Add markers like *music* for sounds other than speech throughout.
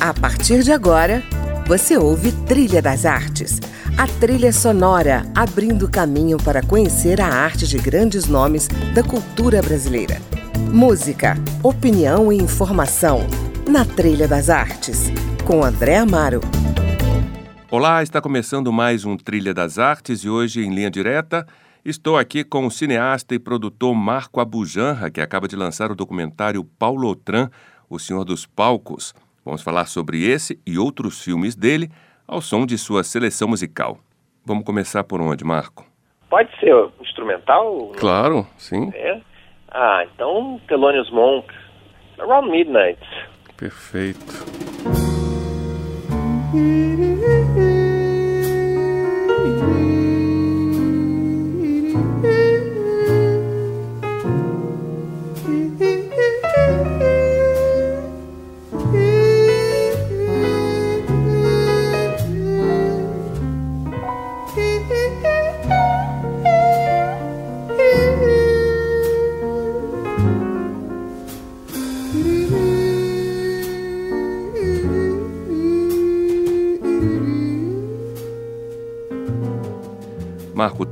A partir de agora, você ouve Trilha das Artes, a trilha sonora abrindo caminho para conhecer a arte de grandes nomes da cultura brasileira. Música, opinião e informação na Trilha das Artes, com André Amaro. Olá, está começando mais um Trilha das Artes e hoje em linha direta estou aqui com o cineasta e produtor Marco Abujanra, que acaba de lançar o documentário Paulo Outran, O Senhor dos Palcos. Vamos falar sobre esse e outros filmes dele ao som de sua seleção musical. Vamos começar por onde, Marco? Pode ser instrumental? Claro, sim. É? Ah, então Thelonious Monk, Around Midnight. Perfeito. *laughs*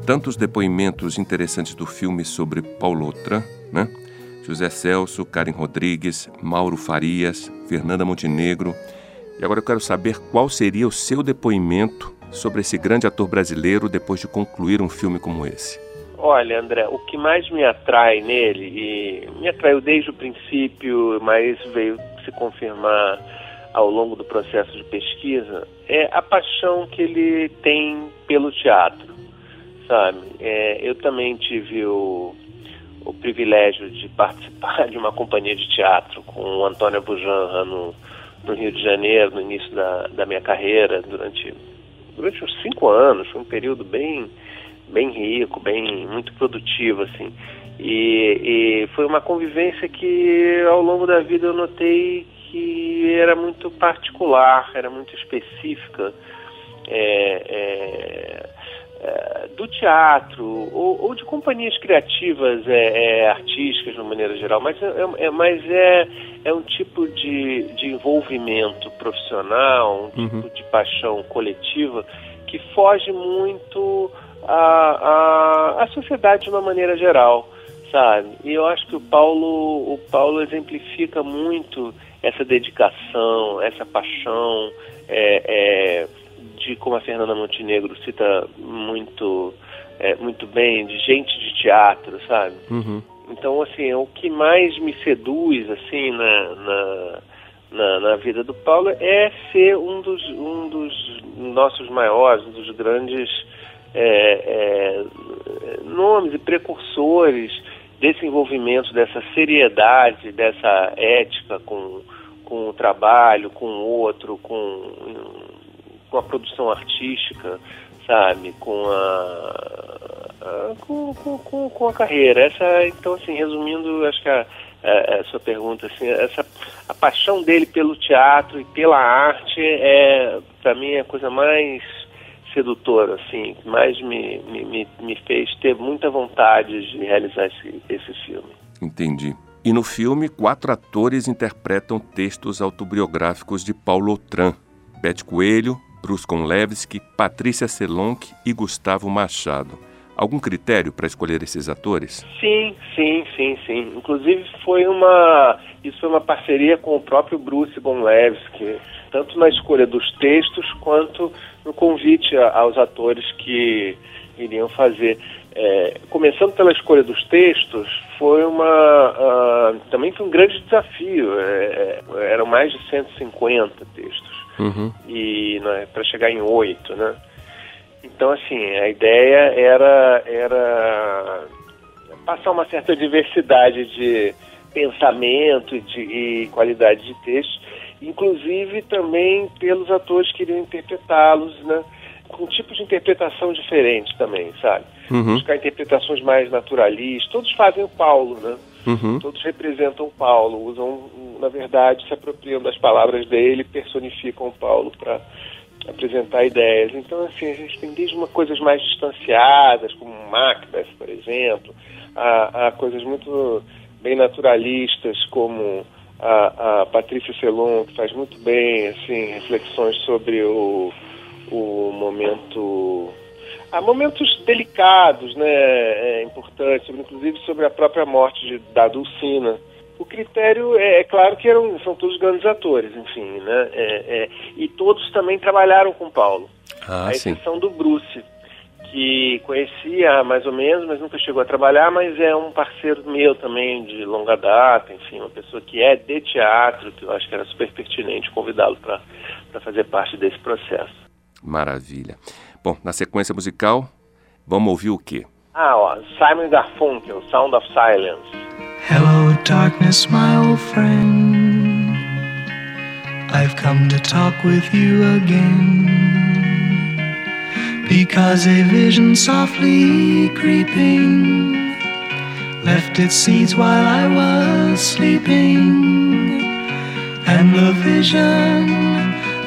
tantos depoimentos interessantes do filme sobre Paulo Outram, né? José Celso, Karen Rodrigues, Mauro Farias, Fernanda Montenegro. E agora eu quero saber qual seria o seu depoimento sobre esse grande ator brasileiro depois de concluir um filme como esse. Olha, André, o que mais me atrai nele, e me atraiu desde o princípio, mas veio se confirmar ao longo do processo de pesquisa, é a paixão que ele tem pelo teatro sabe? É, eu também tive o, o privilégio de participar *laughs* de uma companhia de teatro com o Antônio Bujanra no, no Rio de Janeiro, no início da, da minha carreira, durante, durante uns cinco anos. Foi um período bem, bem rico, bem muito produtivo, assim. E, e foi uma convivência que ao longo da vida eu notei que era muito particular, era muito específica. É, é, do teatro ou, ou, de companhias criativas é, é, artísticas de uma maneira geral, mas, é, é, é mas é, é um tipo de, de envolvimento profissional, um uhum. tipo de paixão coletiva que foge muito à, à, à sociedade de uma maneira geral, sabe? E eu acho que o Paulo, o Paulo exemplifica muito essa dedicação, essa paixão, é, é, de como a Fernanda Montenegro cita muito, é, muito bem, de gente de teatro, sabe? Uhum. Então, assim, o que mais me seduz, assim, na, na, na, na, vida do Paulo é ser um dos, um dos nossos maiores, um dos grandes é, é, nomes e precursores desse envolvimento, dessa seriedade, dessa ética com, com o trabalho, com o outro, com com a produção artística, sabe, com a, a com, com, com, a carreira. Essa, então, assim, resumindo, acho que a, a, a, sua pergunta, assim, essa a paixão dele pelo teatro e pela arte é, para mim, a coisa mais sedutora, assim, que mais me, me, me fez ter muita vontade de realizar esse, esse filme. Entendi. E no filme, quatro atores interpretam textos autobiográficos de Paulo Outram. Bete Coelho, Bruce Konlevski, Patrícia Selonk e Gustavo Machado. Algum critério para escolher esses atores? Sim, sim, sim, sim. Inclusive foi uma isso foi uma parceria com o próprio Bruce Bonlevski, tanto na escolha dos textos quanto no convite aos atores que iriam fazer. É, começando pela escolha dos textos, foi uma uh, também foi um grande desafio. É, é eram mais de 150 textos uhum. e né, para chegar em oito, né? Então assim a ideia era era passar uma certa diversidade de pensamento e, de, e qualidade de texto, inclusive também pelos atores que iriam interpretá-los, né? Com tipos de interpretação diferentes também, sabe? Uhum. Buscar interpretações mais naturalistas. Todos fazem o Paulo, né? Uhum. Todos representam Paulo, usam, na verdade, se apropriam das palavras dele, personificam Paulo para apresentar ideias. Então, assim, a gente tem desde uma coisas mais distanciadas, como Macbeth, por exemplo, a, a coisas muito bem naturalistas, como a, a Patrícia Celon, que faz muito bem assim, reflexões sobre o, o momento. Há momentos delicados, né, é, importantes, inclusive sobre a própria morte de, da Dulcina. O critério é, é claro que eram, são todos grandes atores, enfim, né? É, é, e todos também trabalharam com Paulo. Ah, a exceção sim. do Bruce, que conhecia mais ou menos, mas nunca chegou a trabalhar, mas é um parceiro meu também de longa data, enfim, uma pessoa que é de teatro, que eu acho que era super pertinente convidá-lo para fazer parte desse processo. Maravilha. Bom, na sequência musical, vamos ouvir o quê? Ah, ó, Simon Garfunkel, Sound of Silence. Hello, darkness, my old friend. I've come to talk with you again. Because a vision softly creeping left its seeds while I was sleeping, and the vision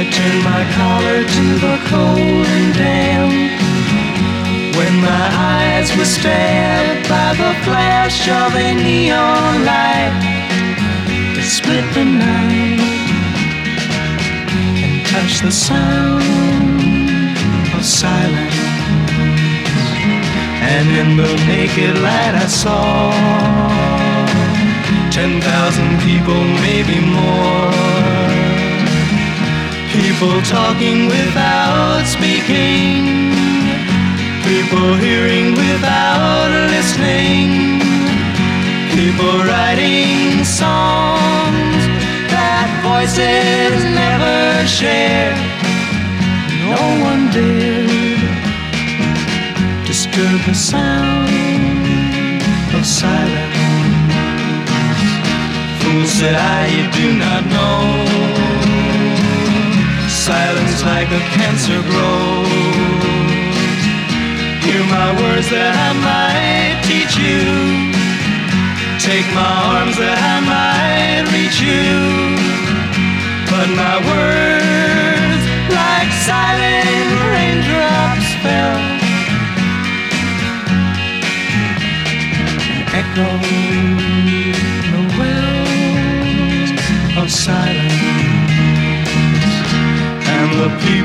I turned my collar to the cold and damp. When my eyes were stabbed by the flash of a neon light that split the night and touched the sound of silence. And in the naked light I saw ten thousand people, maybe more. People talking without speaking. People hearing without listening. People writing songs that voices never share. No one dared disturb the sound of silence. Fool said I, you do not know. Silence like a cancer grows. Hear my words that I might teach you. Take my arms that I might reach you. But my words, like silent raindrops, fell echo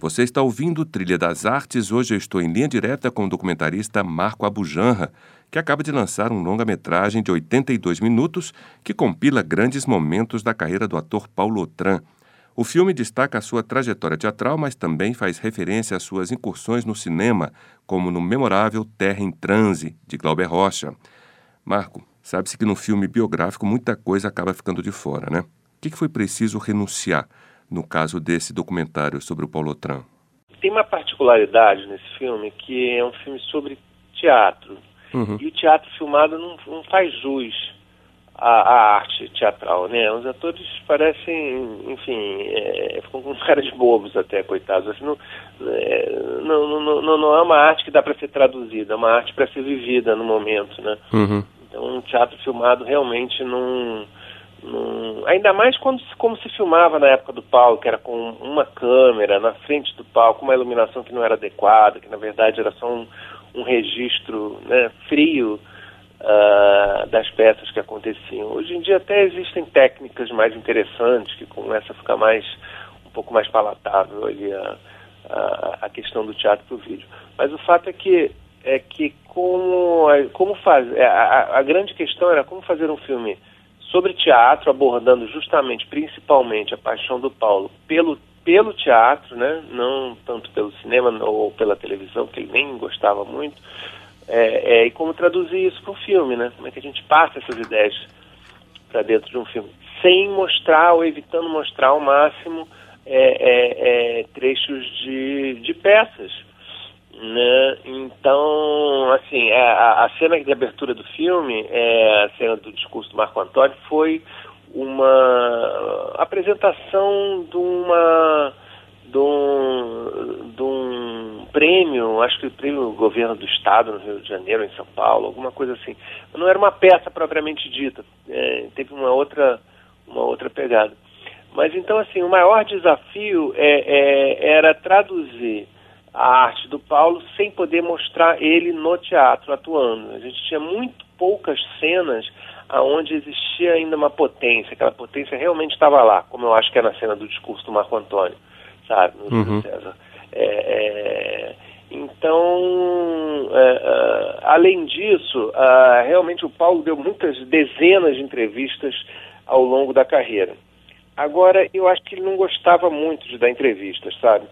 Você está ouvindo Trilha das Artes. Hoje eu estou em linha direta com o documentarista Marco Abujanra que acaba de lançar um longa-metragem de 82 minutos que compila grandes momentos da carreira do ator Paulo Otran. O filme destaca a sua trajetória teatral, mas também faz referência às suas incursões no cinema, como no memorável Terra em Transe, de Glauber Rocha. Marco, sabe-se que no filme biográfico muita coisa acaba ficando de fora, né? O que foi preciso renunciar no caso desse documentário sobre o Paulo Otran? Tem uma particularidade nesse filme que é um filme sobre teatro. Uhum. E o teatro filmado não, não faz jus à, à, arte teatral, né? Os atores parecem, enfim, é, ficam com *laughs* cara de bobos até, coitados. Assim, não, é, não, não, não, não, é uma arte que dá para ser traduzida, é uma arte para ser vivida no momento, né? Uhum. Então, um teatro filmado realmente não... ainda mais quando como se filmava na época do palco, que era com uma câmera na frente do palco, uma iluminação que não era adequada, que na verdade era só um, um registro né, frio uh, das peças que aconteciam. Hoje em dia até existem técnicas mais interessantes que começa a ficar mais um pouco mais palatável ali a, a, a questão do teatro para o vídeo. Mas o fato é que é que como, como fazer. É, a, a, grande questão era como fazer um filme sobre teatro, abordando justamente, principalmente, a paixão do Paulo pelo, pelo teatro, né? não tanto pelo cinema ou pela televisão, que ele nem gostava muito, é, é, e como traduzir isso para um filme, né? Como é que a gente passa essas ideias para dentro de um filme, sem mostrar ou evitando mostrar ao máximo é, é, é trechos de, de peças né? Então, assim, é, a, a, cena de abertura do filme, é, a cena do discurso do Marco Antônio, foi uma apresentação de uma de um, de um prêmio, acho que o prêmio governo do estado no Rio de Janeiro, em São Paulo, alguma coisa assim. Não era uma peça propriamente dita, é, teve uma outra uma outra pegada. Mas então assim, o maior desafio é, é, era traduzir a arte do Paulo sem poder mostrar ele no teatro atuando. A gente tinha muito poucas cenas aonde existia ainda uma potência, aquela potência realmente estava lá, como eu acho que é na cena do discurso do Marco Antônio, sabe, no uhum. César. É, é, então, é, é além disso, realmente o Paulo deu muitas dezenas de entrevistas ao longo da carreira. Agora, eu acho que ele não gostava muito de dar entrevistas, sabe?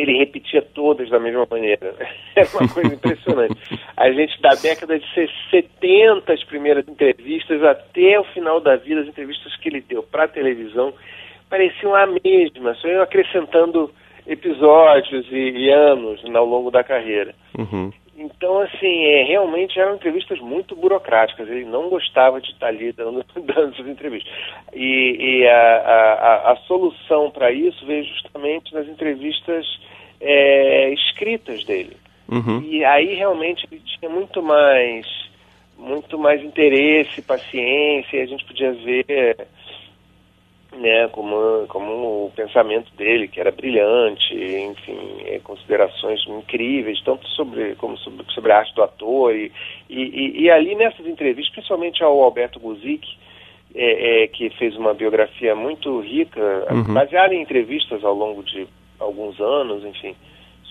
Ele repetia todas da mesma maneira. *laughs* É uma coisa impressionante. A gente, da década de 70, as primeiras entrevistas, até o final da vida, as entrevistas que ele deu para a televisão, pareciam a mesma, só iam acrescentando episódios e, e, anos ao longo da carreira. Uhum. Então, assim, é, realmente eram entrevistas muito burocráticas. Ele não gostava de estar ali dando, *laughs* dando essas entrevistas. E, e a, a, a, solução para isso veio justamente nas entrevistas é, escritas dele. Uhum. E aí realmente ele tinha muito mais, muito mais interesse, paciência, e a gente podia ver né, como, como o pensamento dele, que era brilhante, enfim, é, considerações incríveis, tanto sobre, como sobre, sobre a arte do ator, e, e, e ali nessas entrevistas, principalmente ao Alberto Guzic, é, é, que fez uma biografia muito rica, uhum. baseada em entrevistas ao longo de alguns anos, enfim,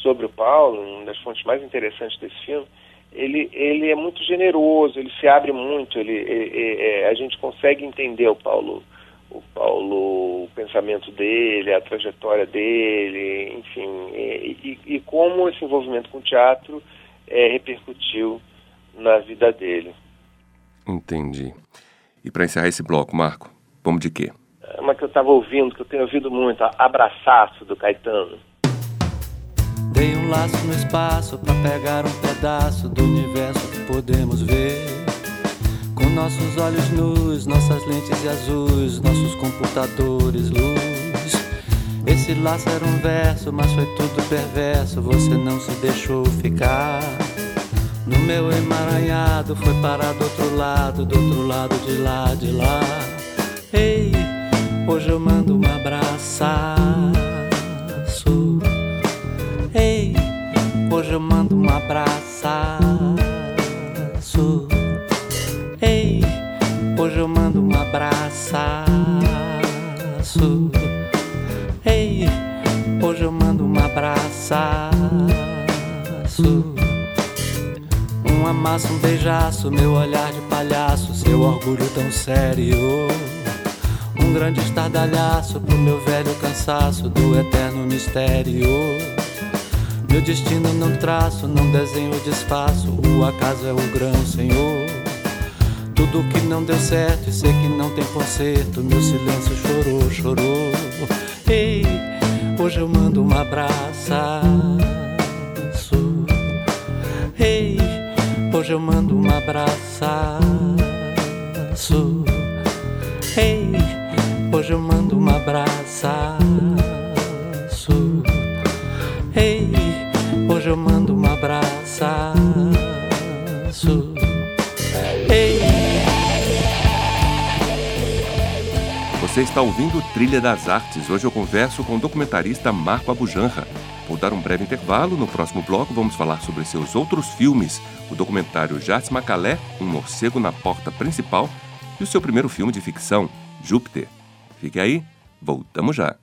sobre o Paulo, uma das fontes mais interessantes desse filme, ele, ele é muito generoso, ele se abre muito, ele, ele é, a gente consegue entender o Paulo o Paulo, o pensamento dele, a trajetória dele, enfim, e, e, e como esse envolvimento com o teatro é, repercutiu na vida dele. Entendi. E para encerrar esse bloco, Marco, vamos de quê? É uma que eu estava ouvindo, que eu tenho ouvido muito, Abraçaço, do Caetano. Dei um laço no espaço para pegar um pedaço do universo que podemos ver. Nossos olhos nus, nossas lentes azuis, nossos computadores, luz. Esse laço era um verso, mas foi tudo perverso. Você não se deixou ficar. No meu emaranhado, foi parar do outro lado, do outro lado de lá, de lá. Ei, hoje eu mando um abraço. Ei, hoje eu mando um abraço. Abraço. Ei, hoje eu mando um abraço. Um amasso, um beijaço, meu olhar de palhaço, seu orgulho tão sério. Um grande estardalhaço pro meu velho cansaço do eterno mistério. Meu destino não traço, não desenho, desfaço. O acaso é o grão, Senhor. Tudo que não deu certo e sei que não tem conserto. Meu silêncio chorou, chorou. Ei, hoje eu mando um abraço. Ei, hoje eu mando um abraço. Ei, hoje eu mando um abraço. Ei, hoje eu mando um abraço. Você está ouvindo Trilha das Artes. Hoje eu converso com o documentarista Marco Abujanra. Vou dar um breve intervalo. No próximo bloco vamos falar sobre seus outros filmes, o documentário Jardim Macalé, Um Morcego na Porta Principal, e o seu primeiro filme de ficção, Júpiter. Fique aí, voltamos já.